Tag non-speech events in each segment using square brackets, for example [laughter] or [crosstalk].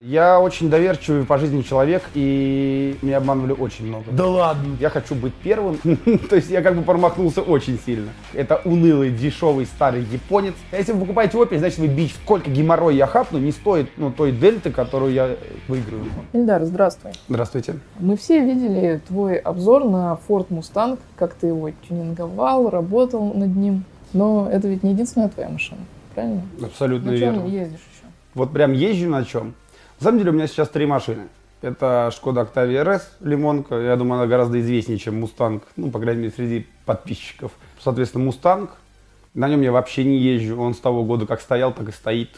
Я очень доверчивый по жизни человек, и меня обманывали очень много. Да ладно. Я хочу быть первым, [laughs] то есть я как бы промахнулся очень сильно. Это унылый, дешевый, старый японец. Если вы покупаете Opel, значит вы бич. Сколько геморрой я хапну, не стоит ну, той дельты, которую я выиграю. Ильдар, здравствуй. Здравствуйте. Мы все видели твой обзор на Ford Mustang, как ты его тюнинговал, работал над ним. Но это ведь не единственная твоя машина, правильно? Абсолютно на чем верно. ездишь еще? Вот прям езжу на чем. На самом деле у меня сейчас три машины. Это Шкода Octavia RS лимонка. Я думаю, она гораздо известнее, чем Мустанг. Ну, по крайней мере, среди подписчиков. Соответственно, Мустанг. На нем я вообще не езжу. Он с того года как стоял, так и стоит.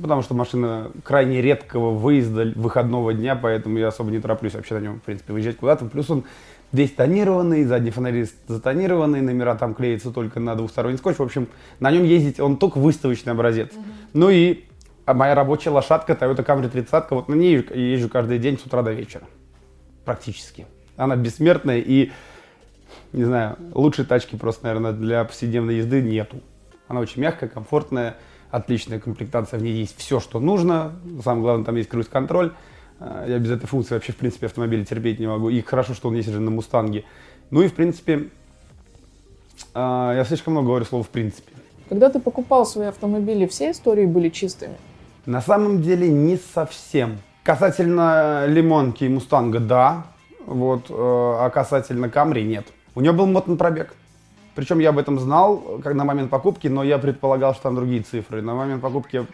Потому что машина крайне редкого выезда выходного дня, поэтому я особо не тороплюсь вообще на нем, в принципе, выезжать куда-то. Плюс он весь тонированный, задний фонари затонированный, номера там клеятся только на двухсторонний скотч. В общем, на нем ездить он только выставочный образец. Ну и а моя рабочая лошадка Toyota Camry 30, вот на ней езжу каждый день с утра до вечера. Практически. Она бессмертная и, не знаю, лучшей тачки просто, наверное, для повседневной езды нету. Она очень мягкая, комфортная, отличная комплектация, в ней есть все, что нужно. Самое главное, там есть круиз-контроль. А, Я без этой функции вообще, в принципе, автомобиля терпеть не могу. И хорошо, что он есть же на Мустанге. Ну и, в принципе, а, я слишком много говорю слова «в принципе». Когда ты покупал свои автомобили, все истории были чистыми? На самом деле не совсем. Касательно лимонки и мустанга, да. Вот, э, а касательно Камри нет. У нее был мотный пробег. Причем я об этом знал как на момент покупки, но я предполагал, что там другие цифры. На момент покупки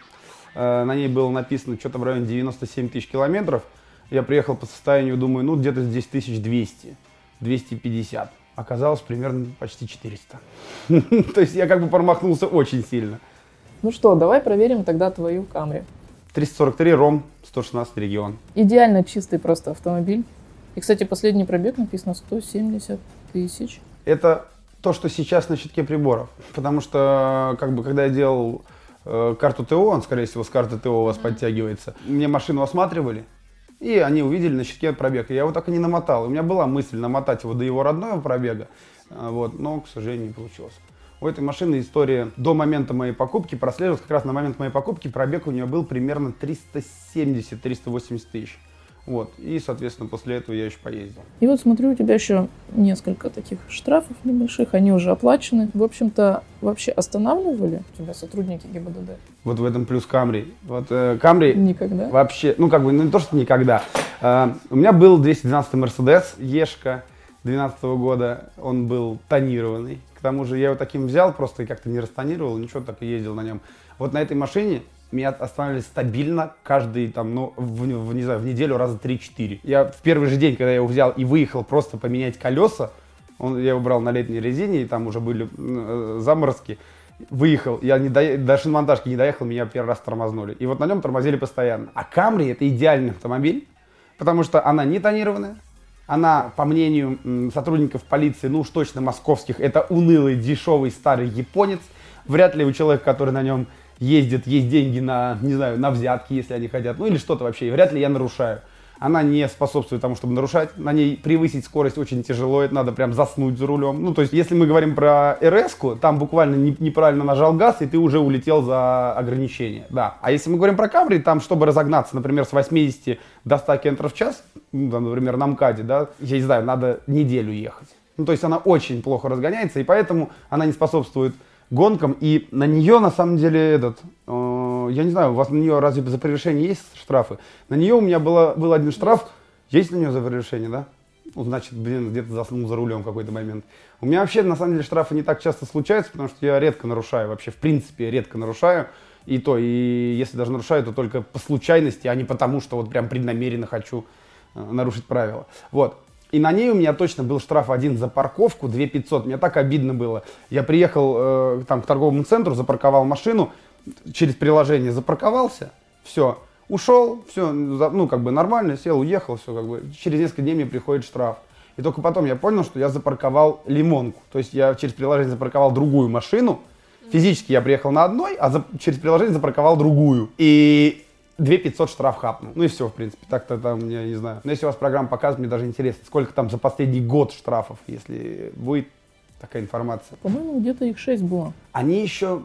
э, на ней было написано что-то в районе 97 тысяч километров. Я приехал по состоянию, думаю, ну где-то здесь 1200, 250. Оказалось примерно почти 400. [laughs] То есть я как бы промахнулся очень сильно. Ну что, давай проверим тогда твою Камри. 343 РОМ, 116 регион. Идеально чистый просто автомобиль. И, кстати, последний пробег написано 170 тысяч. Это то, что сейчас на щитке приборов. Потому что, как бы, когда я делал э, карту ТО, он, скорее всего, с карты ТО у вас подтягивается, мне машину осматривали, и они увидели на щитке пробег. И я его так и не намотал. У меня была мысль намотать его до его родного пробега, э, вот, но, к сожалению, не получилось. У этой машины история до момента моей покупки прослеживалась. Как раз на момент моей покупки пробег у нее был примерно 370-380 тысяч. Вот. И, соответственно, после этого я еще поездил. И вот смотрю, у тебя еще несколько таких штрафов небольших, они уже оплачены. В общем-то, вообще останавливали тебя сотрудники ГИБДД? Вот в этом плюс Камри. Вот э, Камри Никогда. вообще, ну как бы, ну не то, что никогда. Э, у меня был 212 Мерседес Ешка 2012 года. Он был тонированный. Тому же я его таким взял, просто и как-то не растонировал, ничего, так и ездил на нем. Вот на этой машине меня останавливали стабильно каждый, там, ну, в, в- не знаю, в неделю раза 3-4. Я в первый же день, когда я его взял и выехал просто поменять колеса, он, я его брал на летней резине, и там уже были э, заморозки, выехал, я не до, до шиномонтажки не доехал, меня первый раз тормознули. И вот на нем тормозили постоянно. А Камри это идеальный автомобиль, потому что она не тонированная, она, по мнению сотрудников полиции, ну уж точно московских, это унылый, дешевый, старый японец. Вряд ли у человека, который на нем ездит, есть деньги на, не знаю, на взятки, если они хотят, ну или что-то вообще. Вряд ли я нарушаю. Она не способствует тому, чтобы нарушать. На ней превысить скорость очень тяжело, это надо прям заснуть за рулем. Ну, то есть, если мы говорим про РС, там буквально не- неправильно нажал газ, и ты уже улетел за ограничение. Да. А если мы говорим про Камри, там, чтобы разогнаться, например, с 80 до 100 км в час, ну, там, например, на МКАДе, да, я не знаю, надо неделю ехать. Ну, то есть, она очень плохо разгоняется, и поэтому она не способствует гонкам, и на нее, на самом деле, этот, я не знаю, у вас на нее разве за превышение есть штрафы? На нее у меня было, был один штраф, есть на нее за превышение, да? Ну, значит, блин, где-то заснул за рулем в какой-то момент. У меня вообще, на самом деле, штрафы не так часто случаются, потому что я редко нарушаю, вообще, в принципе, редко нарушаю. И то, и если даже нарушаю, то только по случайности, а не потому, что вот прям преднамеренно хочу э, нарушить правила. Вот. И на ней у меня точно был штраф один за парковку, 2 500. Мне так обидно было. Я приехал э, там к торговому центру, запарковал машину, через приложение запарковался, все, ушел, все, ну, как бы нормально, сел, уехал, все, как бы. Через несколько дней мне приходит штраф. И только потом я понял, что я запарковал лимонку. То есть я через приложение запарковал другую машину. Физически я приехал на одной, а за- через приложение запарковал другую. И 2 500 штраф хапнул. Ну и все, в принципе. Так-то там, я не знаю. Но если у вас программа показывает, мне даже интересно, сколько там за последний год штрафов, если будет такая информация. По-моему, где-то их шесть было. Они еще,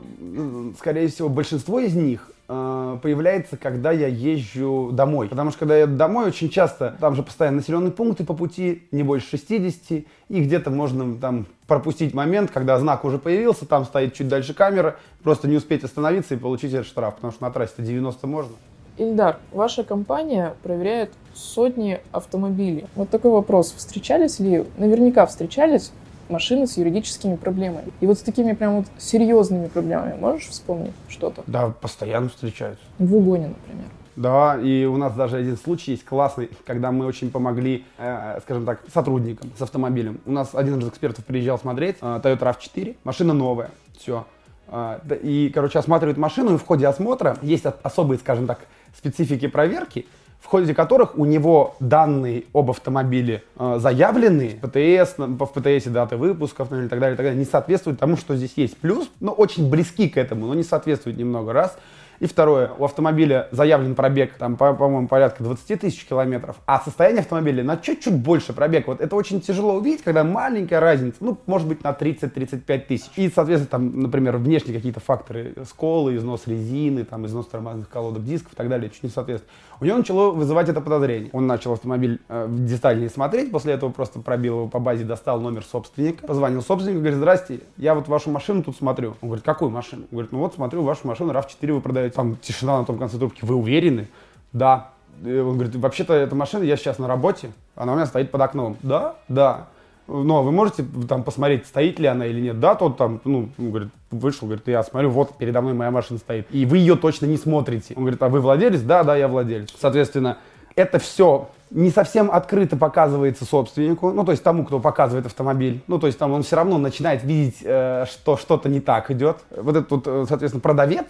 скорее всего, большинство из них э, появляется, когда я езжу домой. Потому что когда я домой, очень часто там же постоянно населенные пункты по пути, не больше 60, и где-то можно там пропустить момент, когда знак уже появился, там стоит чуть дальше камера, просто не успеть остановиться и получить этот штраф, потому что на трассе 90 можно. Ильдар, ваша компания проверяет сотни автомобилей. Вот такой вопрос. Встречались ли, наверняка встречались машины с юридическими проблемами. И вот с такими прям вот серьезными проблемами можешь вспомнить что-то? Да, постоянно встречаются. В угоне, например. Да, и у нас даже один случай есть классный, когда мы очень помогли, э, скажем так, сотрудникам с автомобилем. У нас один из экспертов приезжал смотреть, э, Toyota RAV4, машина новая, все. Э, и, короче, осматривает машину, и в ходе осмотра есть особые, скажем так, специфики проверки, в ходе которых у него данные об автомобиле э, заявлены, ПТС, в ПТС даты выпусков ну, и так далее, и так далее, не соответствуют тому, что здесь есть. Плюс, но очень близки к этому, но не соответствуют немного. Раз. И второе, у автомобиля заявлен пробег, там, по- по-моему, порядка 20 тысяч километров, а состояние автомобиля на чуть-чуть больше пробег. Вот это очень тяжело увидеть, когда маленькая разница, ну, может быть, на 30-35 тысяч. И, соответственно, там, например, внешние какие-то факторы, сколы, износ резины, там, износ тормозных колодок, дисков и так далее, чуть не соответствует. У него начало вызывать это подозрение. Он начал автомобиль э, детальнее смотреть, после этого просто пробил его по базе, достал номер собственника, позвонил собственнику, говорит, здрасте, я вот вашу машину тут смотрю. Он говорит, какую машину? Он говорит, ну вот смотрю, вашу машину RAV4 вы продаете. Там тишина на том конце трубки, вы уверены? Да. Он говорит, вообще-то эта машина, я сейчас на работе, она у меня стоит под окном. Да? Да. Но вы можете там посмотреть, стоит ли она или нет. Да, тот там, ну, говорит, вышел, говорит, я смотрю, вот передо мной моя машина стоит. И вы ее точно не смотрите. Он говорит, а вы владелец? Да, да, я владелец. Соответственно, это все не совсем открыто показывается собственнику, ну, то есть тому, кто показывает автомобиль. Ну, то есть там он все равно начинает видеть, э, что что-то не так идет. Вот этот, э, соответственно, продавец,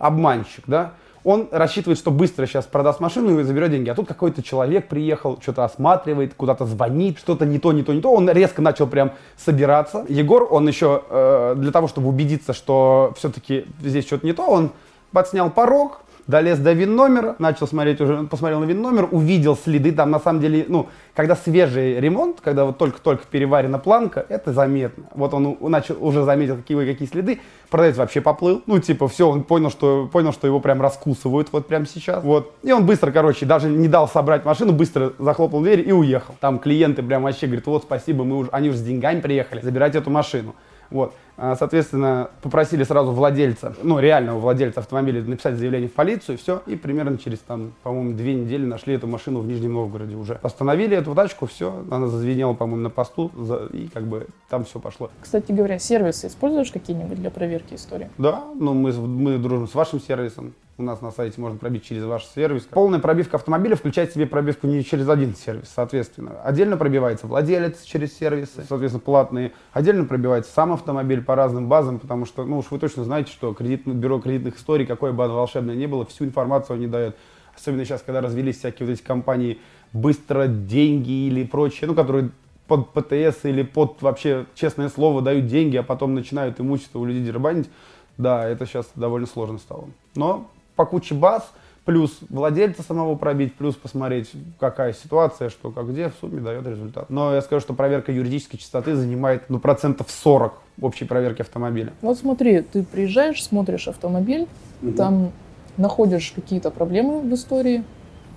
обманщик, да, он рассчитывает, что быстро сейчас продаст машину и заберет деньги. А тут какой-то человек приехал, что-то осматривает, куда-то звонит, что-то не то, не то, не то. Он резко начал прям собираться. Егор, он еще э, для того, чтобы убедиться, что все-таки здесь что-то не то, он подснял порог, долез до вин номера, начал смотреть уже, посмотрел на вин номер, увидел следы, там на самом деле, ну, когда свежий ремонт, когда вот только-только переварена планка, это заметно. Вот он начал, уже заметил какие какие следы, продавец вообще поплыл, ну, типа, все, он понял, что, понял, что его прям раскусывают вот прямо сейчас, вот. И он быстро, короче, даже не дал собрать машину, быстро захлопнул дверь и уехал. Там клиенты прям вообще говорят, вот, спасибо, мы уже, они уже с деньгами приехали забирать эту машину. Вот. А, соответственно, попросили сразу владельца, ну, реального владельца автомобиля написать заявление в полицию, и все. И примерно через, там, по-моему, две недели нашли эту машину в Нижнем Новгороде уже. Остановили эту тачку, все, она зазвенела, по-моему, на посту, и как бы там все пошло. Кстати говоря, сервисы используешь какие-нибудь для проверки истории? Да, ну, мы, мы дружим с вашим сервисом. У нас на сайте можно пробить через ваш сервис. Полная пробивка автомобиля включает в себе пробивку не через один сервис, соответственно. Отдельно пробивается владелец через сервисы, соответственно, платные. Отдельно пробивается сам автомобиль по разным базам, потому что, ну уж вы точно знаете, что кредит, бюро кредитных историй, какое бы оно волшебное ни было, всю информацию они дают. Особенно сейчас, когда развелись всякие вот эти компании быстро деньги или прочее, ну, которые под ПТС или под вообще честное слово дают деньги, а потом начинают имущество у людей дербанить. Да, это сейчас довольно сложно стало. Но по куче баз, плюс владельца самого пробить, плюс посмотреть, какая ситуация, что, как где, в сумме дает результат. Но я скажу, что проверка юридической чистоты занимает ну, процентов 40 общей проверки автомобиля. Вот смотри, ты приезжаешь, смотришь автомобиль, угу. там находишь какие-то проблемы в истории,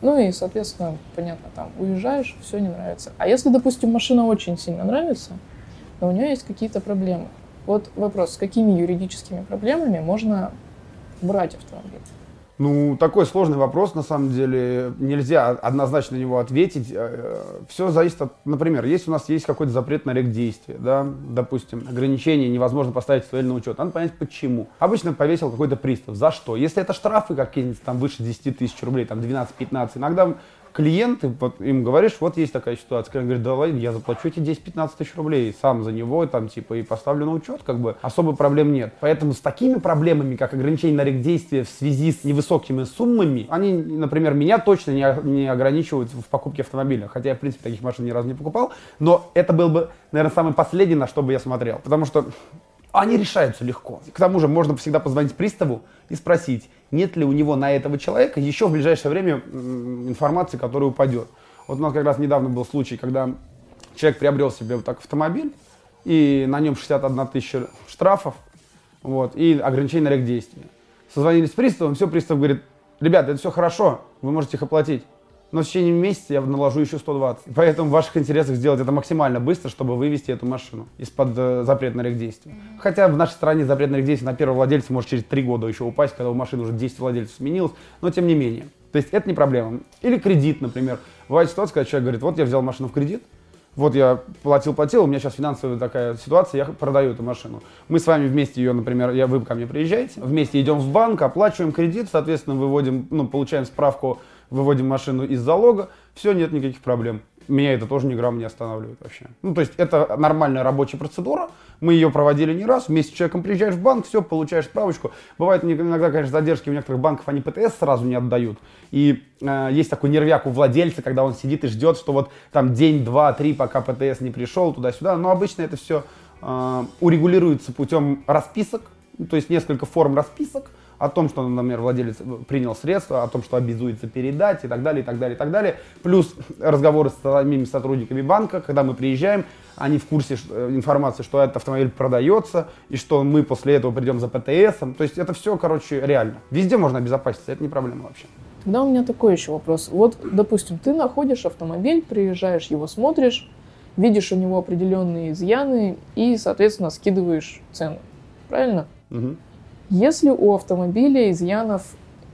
ну и, соответственно, понятно, там уезжаешь, все не нравится. А если, допустим, машина очень сильно нравится, но у нее есть какие-то проблемы. Вот вопрос, с какими юридическими проблемами можно брать автомобиль? Ну, такой сложный вопрос, на самом деле, нельзя однозначно на него ответить. Э, Все зависит от, например, если у нас есть какой-то запрет на рек действия, да, допустим, ограничение, невозможно поставить стояль на учет, надо понять почему. Обычно повесил какой-то пристав, за что? Если это штрафы какие-нибудь там выше 10 тысяч рублей, там 12-15, иногда клиенты, вот, им говоришь, вот есть такая ситуация, клиент говорит, да ладно, я заплачу эти 10-15 тысяч рублей сам за него, там, типа, и поставлю на учет, как бы, особо проблем нет. Поэтому с такими проблемами, как ограничение на рек действия в связи с невысокими суммами, они, например, меня точно не, не ограничивают в покупке автомобиля, хотя я, в принципе, таких машин ни разу не покупал, но это был бы, наверное, самый последний, на что бы я смотрел, потому что они решаются легко. К тому же можно всегда позвонить приставу и спросить, нет ли у него на этого человека еще в ближайшее время информации, которая упадет. Вот у нас как раз недавно был случай, когда человек приобрел себе вот так автомобиль, и на нем 61 тысяча штрафов, вот, и ограничение на рек действия. созвонились с приставом, все, пристав говорит, ребята, это все хорошо, вы можете их оплатить. Но в течение месяца я наложу еще 120. Поэтому в ваших интересах сделать это максимально быстро, чтобы вывести эту машину из-под э, запретных действий. Хотя в нашей стране запретных действий на первого владельца может через 3 года еще упасть, когда у машины уже 10 владельцев сменилось, но тем не менее. То есть это не проблема. Или кредит, например. Бывает ситуация, когда человек говорит, вот я взял машину в кредит, вот я платил-платил, у меня сейчас финансовая такая ситуация, я продаю эту машину. Мы с вами вместе ее, например, я, вы ко мне приезжаете, вместе идем в банк, оплачиваем кредит, соответственно, выводим, ну, получаем справку, выводим машину из залога, все, нет никаких проблем меня это тоже ни грамма не останавливает вообще. Ну, то есть это нормальная рабочая процедура, мы ее проводили не раз, вместе с человеком приезжаешь в банк, все, получаешь справочку. Бывает иногда, конечно, задержки у некоторых банков, они ПТС сразу не отдают. И э, есть такой нервяк у владельца, когда он сидит и ждет, что вот там день, два, три, пока ПТС не пришел, туда-сюда. Но обычно это все э, урегулируется путем расписок, то есть несколько форм расписок, о том, что, например, владелец принял средства, о том, что обязуется передать и так далее, и так далее, и так далее. Плюс разговоры с самими сотрудниками банка, когда мы приезжаем, они в курсе что, информации, что этот автомобиль продается, и что мы после этого придем за ПТС. То есть это все, короче, реально. Везде можно обезопаситься, это не проблема вообще. Тогда у меня такой еще вопрос. Вот, допустим, ты находишь автомобиль, приезжаешь, его смотришь, видишь у него определенные изъяны и, соответственно, скидываешь цену. Правильно? Угу. Если у автомобиля изъянов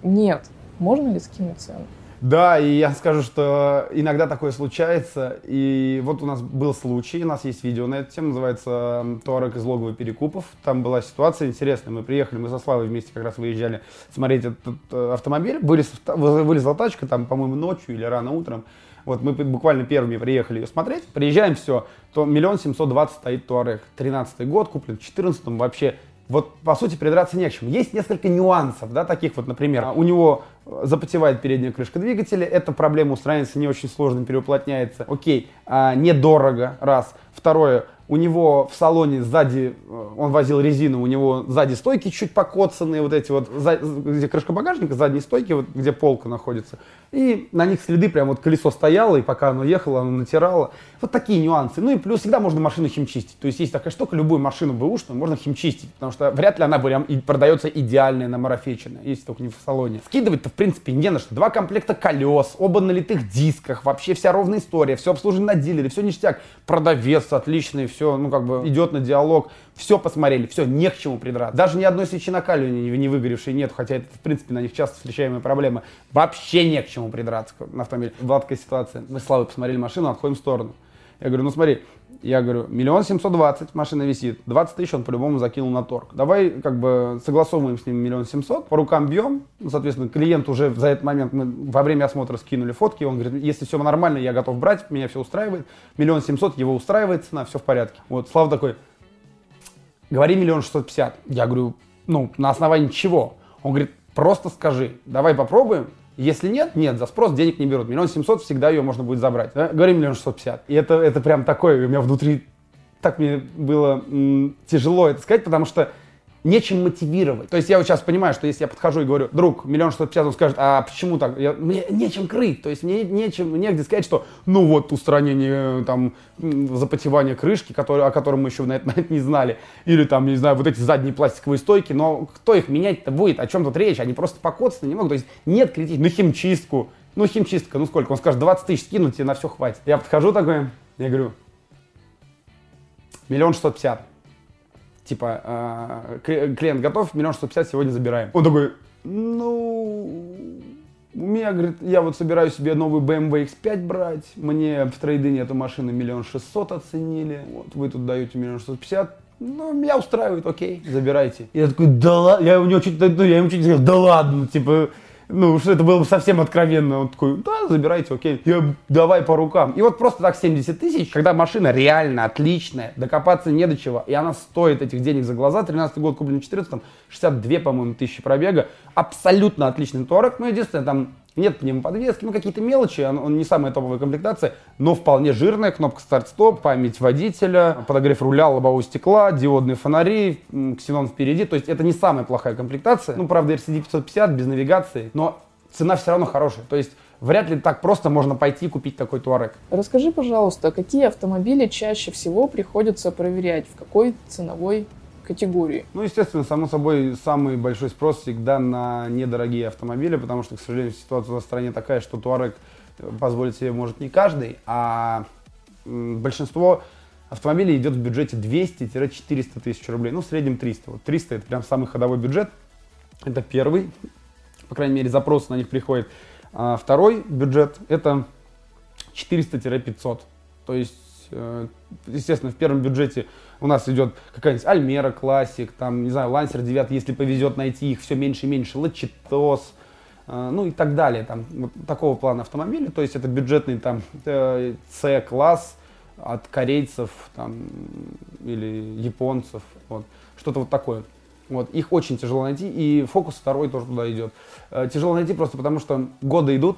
нет, можно ли скинуть цену? Да, и я скажу, что иногда такое случается. И вот у нас был случай, у нас есть видео на эту тему, называется «Туарек из логовой перекупов». Там была ситуация интересная. Мы приехали, мы со Славой вместе как раз выезжали смотреть этот э, автомобиль. Вылез, вылезла тачка, там, по-моему, ночью или рано утром. Вот мы буквально первыми приехали ее смотреть. Приезжаем, все, то миллион семьсот двадцать стоит Туарек. Тринадцатый год, куплен в четырнадцатом, вообще вот, по сути, придраться не к чему. Есть несколько нюансов, да, таких вот, например, у него запотевает передняя крышка двигателя, эта проблема устраняется не очень сложно, переуплотняется. Окей, а, недорого, раз. Второе, у него в салоне сзади, э, он возил резину, у него сзади стойки чуть покоцанные, вот эти вот, где крышка багажника, задние стойки, вот где полка находится. И на них следы, прям вот колесо стояло, и пока оно ехало, оно натирало. Вот такие нюансы. Ну и плюс всегда можно машину химчистить. То есть есть такая штука, любую машину бэушную можно химчистить, потому что вряд ли она прям продается идеальная, намарафеченная, если только не в салоне. Скидывать-то в принципе не на что. Два комплекта колес, оба на литых дисках, вообще вся ровная история, все обслужено на дилере, все ништяк. Продавец отличный, все все, ну, как бы идет на диалог, все посмотрели, все, не к чему придраться. Даже ни одной свечи накаливания не, не выгоревшей нет, хотя это, в принципе, на них часто встречаемая проблема. Вообще не к чему придраться на автомобиле. Была ситуация. Мы с Славой посмотрели машину, отходим в сторону. Я говорю, ну смотри, я говорю, миллион семьсот двадцать, машина висит, 20 тысяч он по-любому закинул на торг. Давай как бы согласовываем с ним миллион семьсот, по рукам бьем, ну, соответственно, клиент уже за этот момент, мы во время осмотра скинули фотки, он говорит, если все нормально, я готов брать, меня все устраивает, миллион семьсот, его устраивает цена, все в порядке. Вот, Слава такой, говори миллион шестьсот пятьдесят. Я говорю, ну, на основании чего? Он говорит, просто скажи, давай попробуем, если нет, нет, за спрос денег не берут. Миллион семьсот всегда ее можно будет забрать. Да? Говорим миллион шестьсот пятьдесят. И это, это прям такое, у меня внутри так мне было м, тяжело это сказать, потому что нечем мотивировать. То есть я вот сейчас понимаю, что если я подхожу и говорю, друг, миллион шестьсот пятьдесят, он скажет, а почему так? Я, мне нечем крыть, то есть мне нечем, негде сказать, что ну вот устранение там запотевания крышки, который, о котором мы еще на это, на не знали, или там, не знаю, вот эти задние пластиковые стойки, но кто их менять-то будет, о чем тут речь, они просто покоцаны не могут, то есть нет критики, ну химчистку, ну химчистка, ну сколько, он скажет, 20 тысяч скинуть, тебе на все хватит. Я подхожу такой, я говорю, миллион шестьсот пятьдесят типа, э, клиент готов, миллион шестьсот пятьдесят сегодня забираем. Он такой, ну, у меня, говорит, я вот собираюсь себе новый BMW X5 брать, мне в трейдине эту машину миллион шестьсот оценили, вот вы тут даете миллион шестьсот пятьдесят, ну, меня устраивает, окей, забирайте. Я такой, да ладно, я у него чуть, ну, я ему чуть сказал, да ладно, типа, ну, что это было бы совсем откровенно. Он такой, да, забирайте, окей. Я, давай по рукам. И вот просто так 70 тысяч, когда машина реально отличная, докопаться не до чего, и она стоит этих денег за глаза, 13 год куплен в 14 62, по-моему, тысячи пробега, абсолютно отличный Торек, ну, единственное, там нет пневмоподвески, ну какие-то мелочи, он, он не самая топовая комплектация, но вполне жирная, кнопка старт-стоп, память водителя, подогрев руля, лобового стекла, диодные фонари, ксенон впереди, то есть это не самая плохая комплектация, ну правда RCD 550 без навигации, но цена все равно хорошая, то есть вряд ли так просто можно пойти и купить такой Туарек. Расскажи, пожалуйста, какие автомобили чаще всего приходится проверять, в какой ценовой категории. Ну, естественно, само собой, самый большой спрос всегда на недорогие автомобили, потому что, к сожалению, ситуация в стране такая, что Туарек позволить себе может не каждый, а большинство автомобилей идет в бюджете 200-400 тысяч рублей, ну, в среднем 300. Вот 300 это прям самый ходовой бюджет, это первый, по крайней мере, запрос на них приходит. А второй бюджет это 400-500, то есть, э, естественно, в первом бюджете у нас идет какая-нибудь Альмера Классик, там, не знаю, Лансер 9, если повезет найти их все меньше и меньше, Лачетос, э, ну и так далее, там, вот такого плана автомобили, то есть это бюджетный там C-класс от корейцев там или японцев, вот, что-то вот такое. Вот, их очень тяжело найти, и фокус второй тоже туда идет. Э, тяжело найти просто потому, что годы идут,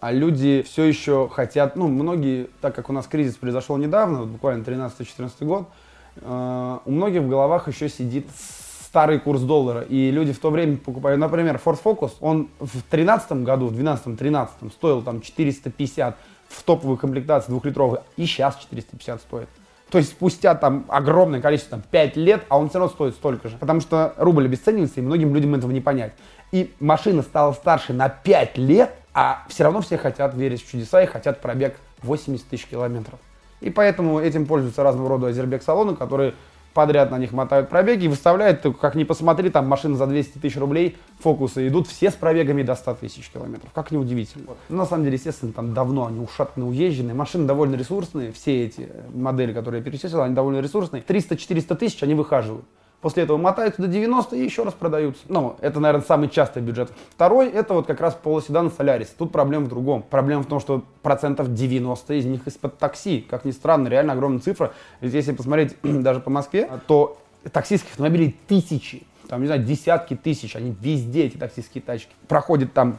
а люди все еще хотят, ну, многие, так как у нас кризис произошел недавно, вот буквально 13-14 год, э, у многих в головах еще сидит старый курс доллара, и люди в то время покупают, например, Ford Focus, он в 2013 году, в 2012-2013 стоил там 450 в топовой комплектации двухлитровый, и сейчас 450 стоит. То есть спустя там огромное количество, там, 5 лет, а он все равно стоит столько же. Потому что рубль обесценивается, и многим людям этого не понять. И машина стала старше на 5 лет, а все равно все хотят верить в чудеса и хотят пробег 80 тысяч километров. И поэтому этим пользуются разного рода азербек-салоны, которые подряд на них мотают пробеги и выставляют, как ни посмотри, там машины за 200 тысяч рублей, фокусы идут все с пробегами до 100 тысяч километров. Как неудивительно. Вот. Ну, на самом деле, естественно, там давно они ушатаны, уезженные. Машины довольно ресурсные, все эти модели, которые я перечислил, они довольно ресурсные. 300-400 тысяч они выхаживают. После этого мотаются до 90 и еще раз продаются. Ну, это, наверное, самый частый бюджет. Второй, это вот как раз полоседан Солярис. Тут проблема в другом. Проблема в том, что процентов 90 из них из-под такси. Как ни странно, реально огромная цифра. Ведь если посмотреть [clears throat] даже по Москве, то таксистских автомобилей тысячи. Там, не знаю, десятки тысяч. Они везде, эти таксистские тачки. Проходит там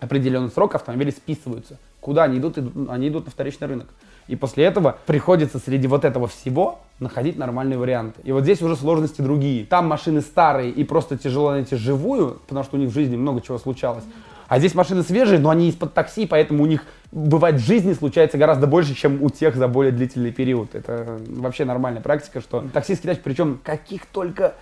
определенный срок, автомобили списываются. Куда они идут? Они идут на вторичный рынок. И после этого приходится среди вот этого всего находить нормальные варианты. И вот здесь уже сложности другие. Там машины старые и просто тяжело найти живую, потому что у них в жизни много чего случалось. А здесь машины свежие, но они из-под такси, поэтому у них бывает в жизни случается гораздо больше, чем у тех за более длительный период. Это вообще нормальная практика, что таксистский тач, причем каких только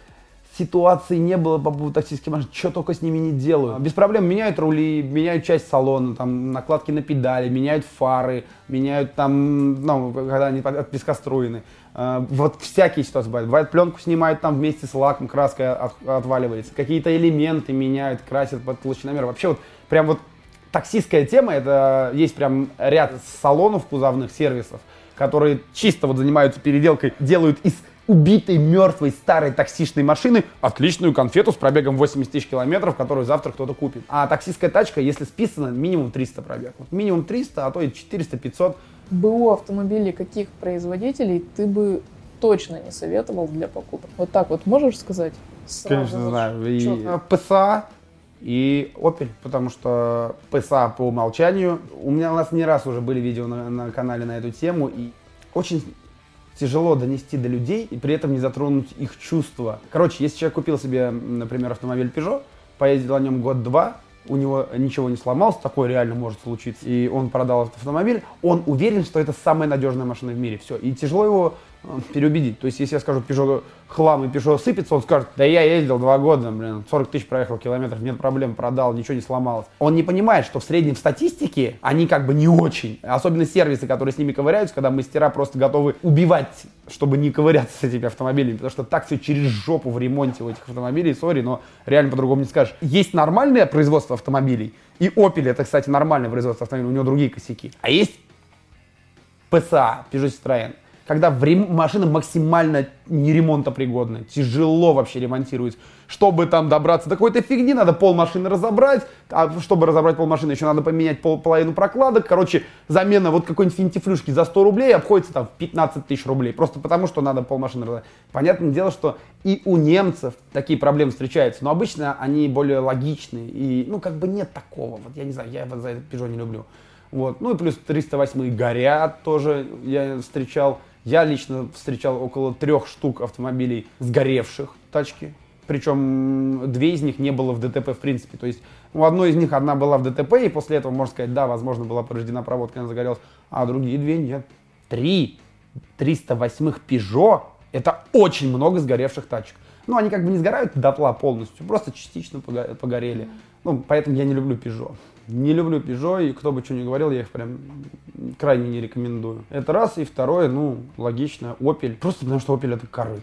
ситуаций не было по поводу таксистских машин, что только с ними не делают. Без проблем меняют рули, меняют часть салона, там, накладки на педали, меняют фары, меняют там, ну, когда они от песка струены. А, вот всякие ситуации бывают. Бывает, пленку снимают там вместе с лаком, краска от, отваливается. Какие-то элементы меняют, красят под толщиномер. Вообще вот прям вот таксистская тема, это есть прям ряд салонов кузовных сервисов, которые чисто вот занимаются переделкой, делают из убитой, мертвой, старой таксичной машины отличную конфету с пробегом 80 тысяч километров, которую завтра кто-то купит. А таксистская тачка, если списана, минимум 300 пробег. Вот минимум 300, а то и 400-500. БУ автомобилей каких производителей ты бы точно не советовал для покупок? Вот так вот можешь сказать? Сразу Конечно, знаю. И PSA, и Opel, потому что PSA по умолчанию. У меня у нас не раз уже были видео на, на канале на эту тему, и очень тяжело донести до людей и при этом не затронуть их чувства. Короче, если человек купил себе, например, автомобиль Peugeot, поездил на нем год-два, у него ничего не сломалось, такое реально может случиться, и он продал этот автомобиль, он уверен, что это самая надежная машина в мире, все. И тяжело его переубедить. То есть, если я скажу, Peugeot хлам и Peugeot сыпется, он скажет, да я ездил два года, блин, 40 тысяч проехал километров, нет проблем, продал, ничего не сломалось. Он не понимает, что в среднем в статистике они как бы не очень. Особенно сервисы, которые с ними ковыряются, когда мастера просто готовы убивать, чтобы не ковыряться с этими автомобилями, потому что так все через жопу в ремонте у этих автомобилей, сори, но реально по-другому не скажешь. Есть нормальное производство автомобилей, и Opel это, кстати, нормальное производство автомобилей, у него другие косяки. А есть PSA, Peugeot Citroën когда рем... машина максимально неремонтопригодная, тяжело вообще ремонтировать. Чтобы там добраться до какой-то фигни, надо пол машины разобрать, а чтобы разобрать пол машины, еще надо поменять пол, половину прокладок. Короче, замена вот какой-нибудь финтифлюшки за 100 рублей обходится там в 15 тысяч рублей, просто потому что надо пол машины разобрать. Понятное дело, что и у немцев такие проблемы встречаются, но обычно они более логичные, и ну как бы нет такого, вот я не знаю, я за этот Peugeot не люблю. Вот. Ну и плюс 308 горят тоже я встречал. Я лично встречал около трех штук автомобилей сгоревших тачки. Причем две из них не было в ДТП в принципе. То есть у одной из них одна была в ДТП, и после этого, можно сказать, да, возможно, была повреждена проводка, она загорелась, а другие две нет. Три 308-х Peugeot – это очень много сгоревших тачек. Ну, они как бы не сгорают дотла полностью, просто частично погорели. Ну, поэтому я не люблю Peugeot. Не люблю Peugeot, и кто бы что ни говорил, я их прям крайне не рекомендую. Это раз. И второе, ну, логично, Opel. Просто потому что Opel это корыто.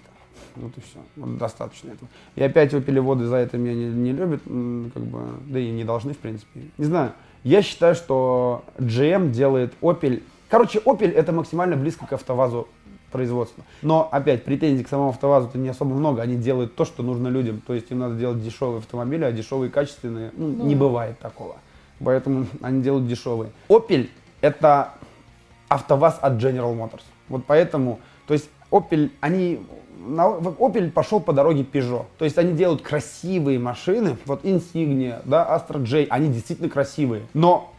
Вот и все. Вот достаточно этого. И опять опелеводы за это меня не, не любят, как бы, да и не должны, в принципе. Не знаю. Я считаю, что GM делает Opel. Короче, Opel это максимально близко к автовазу производства. Но опять претензий к самому автовазу-то не особо много. Они делают то, что нужно людям. То есть им надо делать дешевые автомобили, а дешевые качественные ну, ну, не бывает такого. Поэтому они делают дешевые. Opel это автоваз от General Motors. Вот поэтому, то есть Opel, они Opel пошел по дороге Peugeot. То есть они делают красивые машины. Вот Insignia, да, Astra J, они действительно красивые. Но,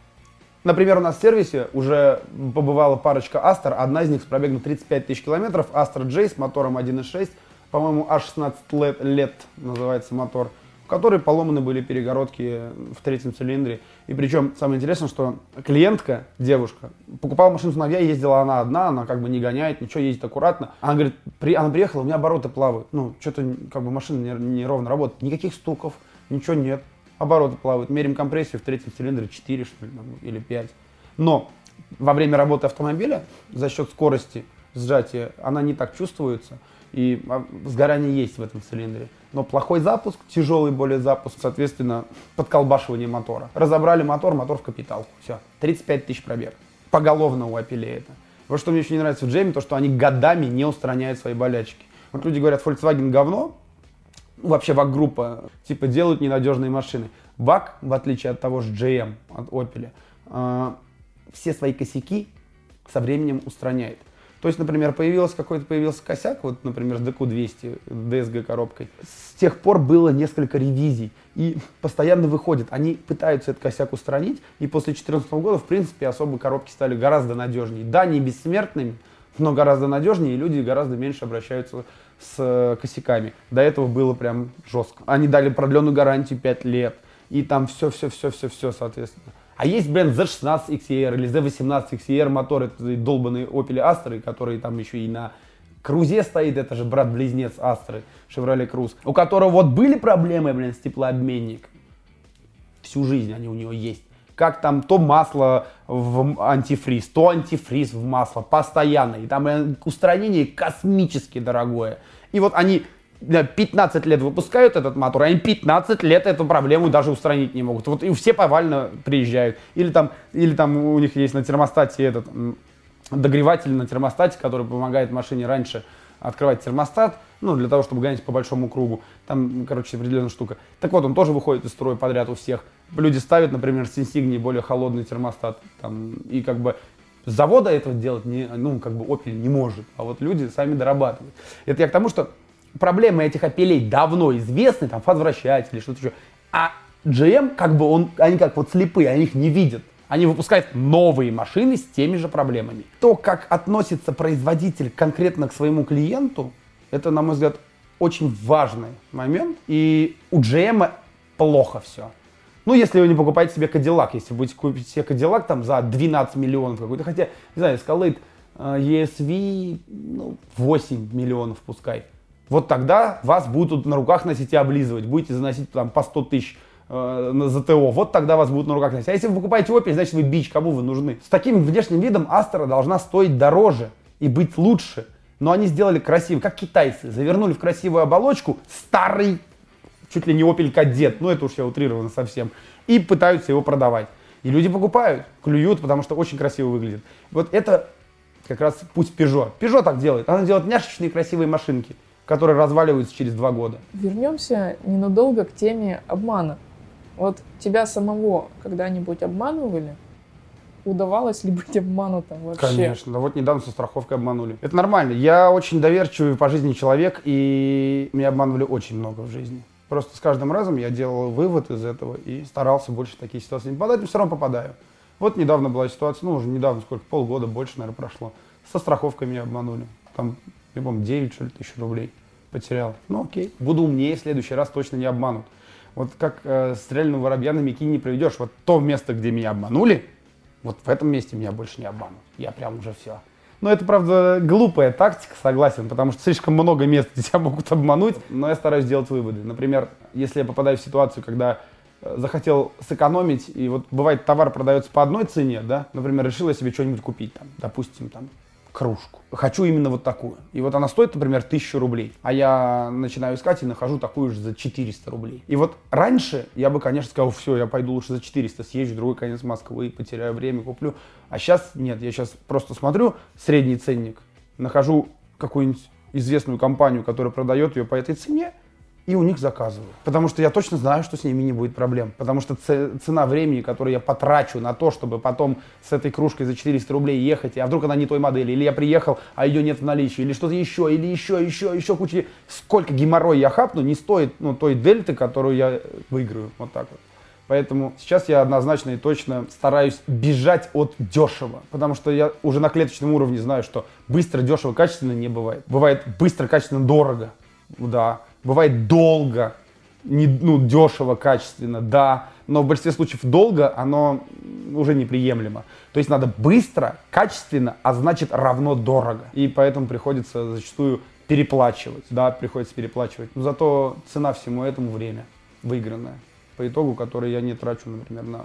например, у нас в сервисе уже побывала парочка Astra. Одна из них с пробегом 35 тысяч километров. Astra J с мотором 1.6. По-моему, аж 16 лет, лет называется мотор которой поломаны были перегородки в третьем цилиндре. И причем самое интересное, что клиентка, девушка, покупала машину с сыновья, ездила она одна, она как бы не гоняет, ничего, ездит аккуратно. Она говорит, при, она приехала, у меня обороты плавают. Ну, что-то как бы машина не, не работает. Никаких стуков, ничего нет. Обороты плавают. Мерим компрессию в третьем цилиндре 4, что ли, или 5. Но во время работы автомобиля за счет скорости сжатия она не так чувствуется. И а, сгорание есть в этом цилиндре но плохой запуск, тяжелый более запуск, соответственно, подколбашивание мотора. Разобрали мотор, мотор в капиталку. Все, 35 тысяч пробег. Поголовно у Apple это. Вот что мне еще не нравится в Джейме, то что они годами не устраняют свои болячки. Вот люди говорят, Volkswagen говно, вообще ВАК-группа, типа делают ненадежные машины. ВАК, в отличие от того же GM, от Opel, э, все свои косяки со временем устраняет. То есть, например, появился какой-то появился косяк, вот, например, с DQ200, DSG коробкой. С тех пор было несколько ревизий. И постоянно выходит. Они пытаются этот косяк устранить. И после 2014 года, в принципе, особо коробки стали гораздо надежнее. Да, не бессмертными, но гораздо надежнее. И люди гораздо меньше обращаются с э, косяками. До этого было прям жестко. Они дали продленную гарантию 5 лет. И там все-все-все-все-все, соответственно. А есть бренд Z16 XR или Z18 XR мотор, это долбанные Opel Astra, который там еще и на Крузе стоит, это же брат-близнец Астры, Chevrolet Cruze, у которого вот были проблемы, блин, с теплообменником. Всю жизнь они у него есть. Как там то масло в антифриз, то антифриз в масло, постоянно. И там устранение космически дорогое. И вот они 15 лет выпускают этот мотор, а они 15 лет эту проблему даже устранить не могут. Вот и все повально приезжают. Или там, или там у них есть на термостате этот догреватель на термостате, который помогает машине раньше открывать термостат, ну, для того, чтобы гонять по большому кругу. Там, короче, определенная штука. Так вот, он тоже выходит из строя подряд у всех. Люди ставят, например, с Insignia более холодный термостат. Там, и как бы завода этого делать, не, ну, как бы Opel не может. А вот люди сами дорабатывают. Это я к тому, что проблемы этих апелей давно известны, там фазвращатели, что-то еще. А GM, как бы он, они как вот слепые, они их не видят. Они выпускают новые машины с теми же проблемами. То, как относится производитель конкретно к своему клиенту, это, на мой взгляд, очень важный момент. И у GM плохо все. Ну, если вы не покупаете себе Кадиллак, если будете купить себе Кадиллак там за 12 миллионов какой-то, хотя, не знаю, Escalade э, ESV ну, 8 миллионов пускай вот тогда вас будут на руках носить и облизывать. Будете заносить там по 100 тысяч э, на ЗТО, вот тогда вас будут на руках носить. А если вы покупаете Opel, значит вы бич, кому вы нужны? С таким внешним видом Астра должна стоить дороже и быть лучше. Но они сделали красиво, как китайцы. Завернули в красивую оболочку старый, чуть ли не Opel Кадет, ну это уж я утрированно совсем, и пытаются его продавать. И люди покупают, клюют, потому что очень красиво выглядит. Вот это как раз путь Peugeot. Peugeot так делает. Она делает няшечные красивые машинки которые разваливаются через два года. Вернемся ненадолго к теме обмана. Вот тебя самого когда-нибудь обманывали? Удавалось ли быть обманутым вообще? Конечно. Вот недавно со страховкой обманули. Это нормально. Я очень доверчивый по жизни человек, и меня обманывали очень много в жизни. Просто с каждым разом я делал вывод из этого и старался больше в такие ситуации не попадать, но все равно попадаю. Вот недавно была ситуация, ну уже недавно, сколько, полгода, больше, наверное, прошло. Со страховкой меня обманули. Там я помню, 9 что ли, тысяч рублей потерял. Ну окей, буду умнее, в следующий раз точно не обманут. Вот как э, стрельного воробья на мяки не приведешь. Вот то место, где меня обманули, вот в этом месте меня больше не обманут. Я прям уже все. Но это, правда, глупая тактика, согласен, потому что слишком много мест, тебя могут обмануть. Но я стараюсь делать выводы. Например, если я попадаю в ситуацию, когда э, захотел сэкономить, и вот бывает товар продается по одной цене, да, например, решил я себе что-нибудь купить, там, допустим, там, кружку. Хочу именно вот такую. И вот она стоит, например, 1000 рублей. А я начинаю искать и нахожу такую же за 400 рублей. И вот раньше я бы, конечно, сказал, все, я пойду лучше за 400, съезжу в другой конец Москвы, потеряю время, куплю. А сейчас нет, я сейчас просто смотрю средний ценник, нахожу какую-нибудь известную компанию, которая продает ее по этой цене, и у них заказываю. Потому что я точно знаю, что с ними не будет проблем. Потому что цена времени, которую я потрачу на то, чтобы потом с этой кружкой за 400 рублей ехать, а вдруг она не той модели, или я приехал, а ее нет в наличии, или что-то еще, или еще, еще, еще куча... Сколько геморрой я хапну, не стоит ну, той дельты, которую я выиграю. Вот так вот. Поэтому сейчас я однозначно и точно стараюсь бежать от дешево. Потому что я уже на клеточном уровне знаю, что быстро, дешево, качественно не бывает. Бывает быстро, качественно, дорого. Да. Бывает долго, не, ну, дешево, качественно, да, но в большинстве случаев долго, оно уже неприемлемо. То есть надо быстро, качественно, а значит равно дорого. И поэтому приходится зачастую переплачивать, да, приходится переплачивать. Но зато цена всему этому время выигранная, по итогу, который я не трачу, например, на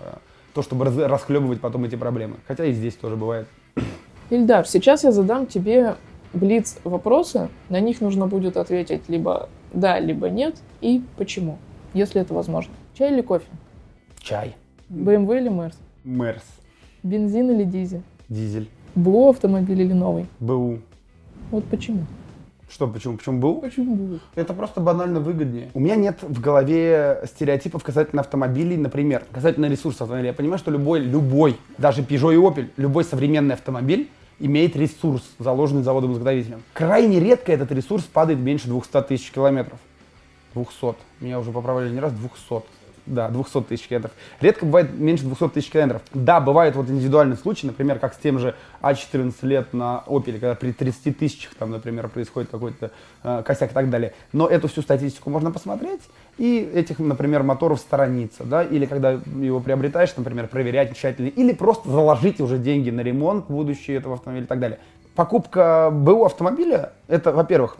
то, чтобы расхлебывать потом эти проблемы. Хотя и здесь тоже бывает. [clears throat] Ильдар, сейчас я задам тебе блиц вопросы, на них нужно будет ответить либо да, либо нет, и почему, если это возможно. Чай или кофе? Чай. BMW или Мерс? Мерс. Бензин или дизель? Дизель. БУ автомобиль или новый? БУ. Вот почему? Что, почему? Почему БУ? Почему БУ? Это просто банально выгоднее. У меня нет в голове стереотипов касательно автомобилей, например, касательно ресурсов автомобиля. Я понимаю, что любой, любой, даже Peugeot и Opel, любой современный автомобиль имеет ресурс, заложенный заводом-изготовителем. Крайне редко этот ресурс падает меньше 200 тысяч километров. 200. Меня уже поправили не раз, 200. Да, 200 тысяч километров. Редко бывает меньше 200 тысяч километров. Да, бывают вот индивидуальные случаи, например, как с тем же А14 лет на Opel, когда при 30 тысячах, там, например, происходит какой-то э, косяк и так далее. Но эту всю статистику можно посмотреть и этих, например, моторов сторониться, да, или когда его приобретаешь, например, проверять тщательно, или просто заложить уже деньги на ремонт будущий этого автомобиля и так далее. Покупка БУ автомобиля, это, во-первых,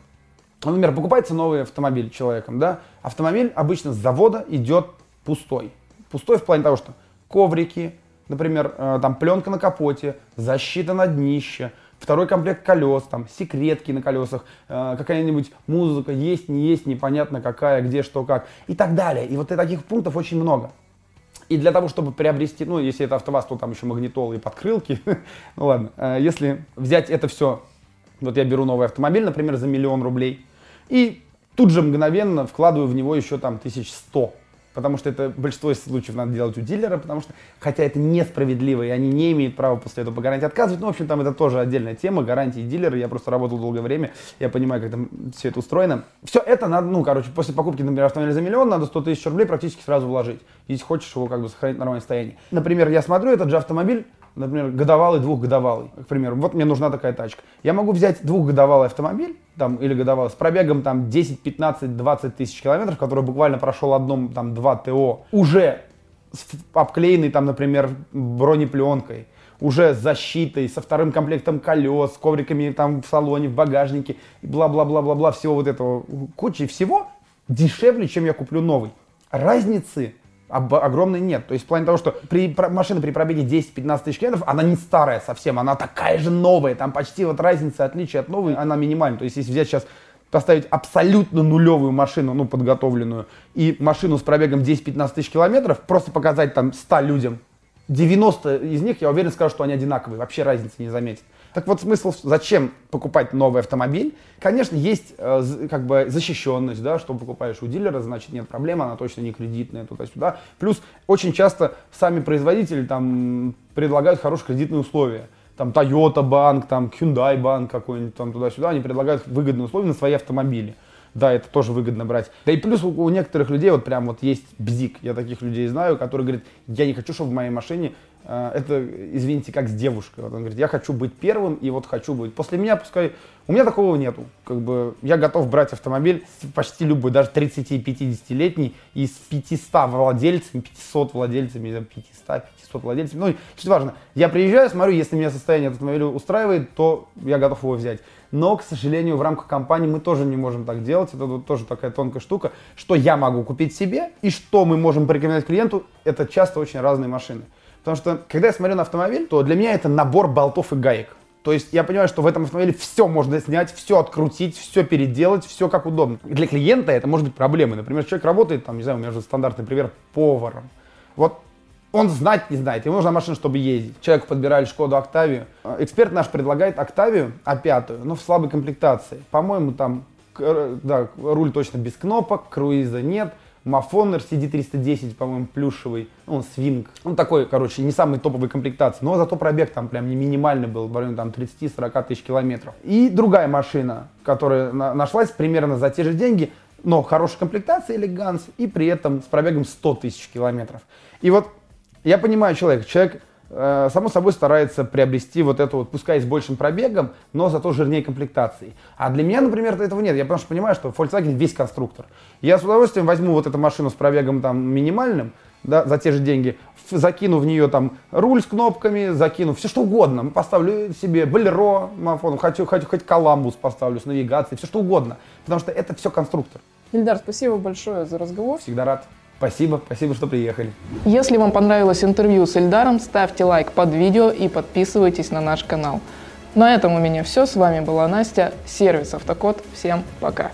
например, покупается новый автомобиль человеком, да, автомобиль обычно с завода идет пустой. Пустой в плане того, что коврики, например, э, там пленка на капоте, защита на днище, второй комплект колес, там секретки на колесах, э, какая-нибудь музыка есть, не есть, непонятно какая, где, что, как и так далее. И вот таких пунктов очень много. И для того, чтобы приобрести, ну, если это АвтоВАЗ, то там еще магнитолы и подкрылки. [laughs] ну ладно, э, если взять это все, вот я беру новый автомобиль, например, за миллион рублей, и тут же мгновенно вкладываю в него еще там тысяч сто потому что это большинство случаев надо делать у дилера, потому что, хотя это несправедливо, и они не имеют права после этого по гарантии отказывать, ну, в общем, там это тоже отдельная тема, гарантии дилера, я просто работал долгое время, я понимаю, как там все это устроено. Все это надо, ну, короче, после покупки, например, автомобиля за миллион, надо 100 тысяч рублей практически сразу вложить, если хочешь его как бы сохранить в нормальном состоянии. Например, я смотрю этот же автомобиль, например, годовалый, двухгодовалый, к примеру, вот мне нужна такая тачка. Я могу взять двухгодовалый автомобиль, там, или годовалый, с пробегом там 10, 15, 20 тысяч километров, который буквально прошел одном, там, два ТО, уже обклеенный, там, например, бронепленкой, уже с защитой, со вторым комплектом колес, с ковриками там в салоне, в багажнике, бла-бла-бла-бла-бла, всего вот этого, кучи всего, дешевле, чем я куплю новый. Разницы об, огромной нет. То есть в плане того, что при, про, машина при пробеге 10-15 тысяч километров, она не старая совсем, она такая же новая. Там почти вот разница, отличие от новой, она минимальна. То есть если взять сейчас поставить абсолютно нулевую машину, ну, подготовленную, и машину с пробегом 10-15 тысяч километров, просто показать там 100 людям, 90 из них, я уверен, скажут, что они одинаковые, вообще разницы не заметят. Так вот смысл, зачем покупать новый автомобиль? Конечно, есть э, как бы защищенность, да, что покупаешь у дилера, значит нет проблем, она точно не кредитная туда-сюда. Плюс очень часто сами производители там предлагают хорошие кредитные условия. Там Toyota банк, там Hyundai банк какой-нибудь там туда-сюда, они предлагают выгодные условия на свои автомобили. Да, это тоже выгодно брать. Да и плюс у, у некоторых людей вот прям вот есть бзик, я таких людей знаю, которые говорят, я не хочу, чтобы в моей машине э, это, извините, как с девушкой. Вот он говорит, я хочу быть первым и вот хочу быть. После меня пускай... У меня такого нету. Как бы я готов брать автомобиль почти любой, даже 30-50-летний, и с 500 владельцами, 500 владельцами, 500, 500 владельцами. Ну, что важно. Я приезжаю, смотрю, если меня состояние автомобиля устраивает, то я готов его взять. Но, к сожалению, в рамках компании мы тоже не можем так делать. Это вот тоже такая тонкая штука. Что я могу купить себе и что мы можем порекомендовать клиенту, это часто очень разные машины. Потому что, когда я смотрю на автомобиль, то для меня это набор болтов и гаек. То есть я понимаю, что в этом автомобиле все можно снять, все открутить, все переделать, все как удобно. Для клиента это может быть проблемой. Например, человек работает, там, не знаю, у меня же стандартный пример, поваром. Вот он знать не знает, ему нужна машина, чтобы ездить. Человеку подбирали Шкоду Октавию. Эксперт наш предлагает Октавию, А5, но в слабой комплектации. По-моему, там да, руль точно без кнопок, круиза нет. Мафон RCD310, по-моему, плюшевый, ну, свинг. Он такой, короче, не самый топовый комплектации, но зато пробег там прям не минимальный был, в районе там 30-40 тысяч километров. И другая машина, которая на нашлась примерно за те же деньги, но хорошая комплектация, элеганс, и при этом с пробегом 100 тысяч километров. И вот я понимаю человека, человек э, само собой старается приобрести вот эту вот, пускай с большим пробегом, но зато жирнее комплектацией. А для меня, например, этого нет. Я потому что понимаю, что Volkswagen весь конструктор. Я с удовольствием возьму вот эту машину с пробегом там минимальным, да, за те же деньги, закину в нее там руль с кнопками, закину все что угодно, поставлю себе Болеро, мафон, хочу, хочу хоть Коламбус поставлю с навигацией, все что угодно, потому что это все конструктор. Ильдар, спасибо большое за разговор. Всегда рад. Спасибо, спасибо, что приехали. Если вам понравилось интервью с Эльдаром, ставьте лайк под видео и подписывайтесь на наш канал. На этом у меня все. С вами была Настя, сервис Автокод. Всем пока.